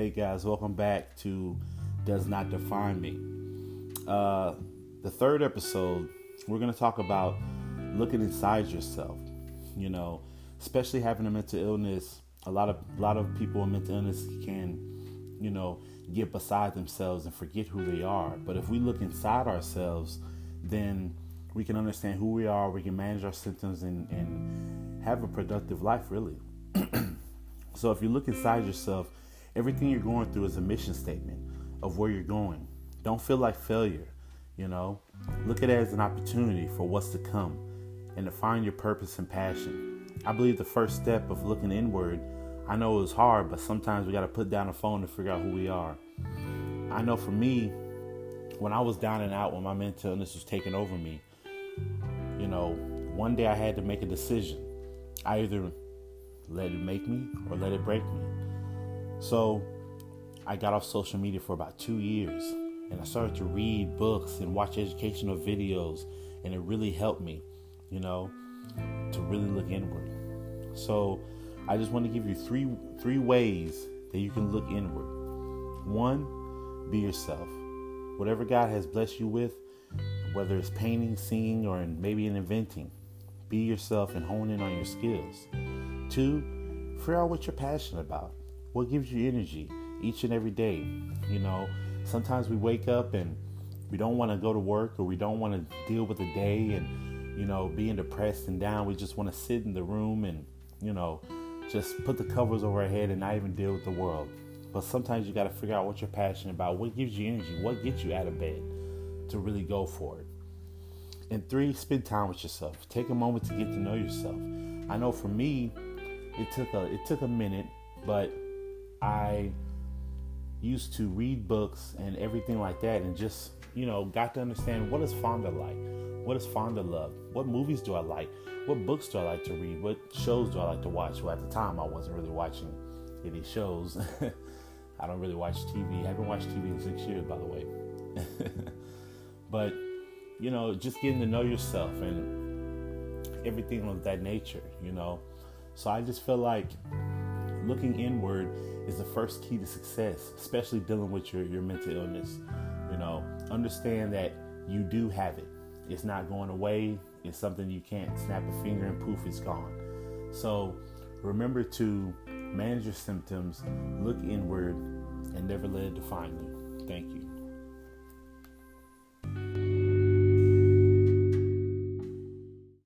Hey guys, welcome back to Does Not Define Me. Uh, the third episode, we're going to talk about looking inside yourself. You know, especially having a mental illness, a lot of a lot of people with mental illness can, you know, get beside themselves and forget who they are. But if we look inside ourselves, then we can understand who we are, we can manage our symptoms and, and have a productive life really. so if you look inside yourself, everything you're going through is a mission statement of where you're going. Don't feel like failure, you know. Look at it as an opportunity for what's to come and to find your purpose and passion. I believe the first step of looking inward, I know it was hard, but sometimes we got to put down the phone to figure out who we are. I know for me, when I was down and out, when my mental illness was taking over me, you know, one day I had to make a decision. I either let it make me or let it break me. So I got off social media for about two years and I started to read books and watch educational videos, and it really helped me, you know, to really look inward. So I just want to give you three three ways that you can look inward. One, be yourself. Whatever God has blessed you with, whether it's painting, singing, or in, maybe in inventing, be yourself and hone in on your skills. Two, figure out what you're passionate about. What gives you energy each and every day? You know, sometimes we wake up and we don't want to go to work or we don't want to deal with the day and, you know, being depressed and down. We just want to sit in the room and, you know, just put the covers over our head and not even deal with the world. But sometimes you got to figure out what you're passionate about, what gives you energy, what gets you out of bed to really go for it. And three, spend time with yourself. Take a moment to get to know yourself. I know for me, it took a it took a minute, but I used to read books and everything like that and just, you know, got to understand what is Fonda like? What is Fonda love? What movies do I like? What books do I like to read? What shows do I like to watch? Well, at the time, I wasn't really watching any shows. I don't really watch TV. I haven't watched TV in six years, by the way. but, you know, just getting to know yourself and everything of that nature, you know. So I just feel like looking inward is the first key to success, especially dealing with your, your mental illness. You know, understand that you do have it. It's not going away. It's something you can't snap a finger and poof, it's gone. So remember to manage your symptoms, look inward, and never let it define you. Thank you.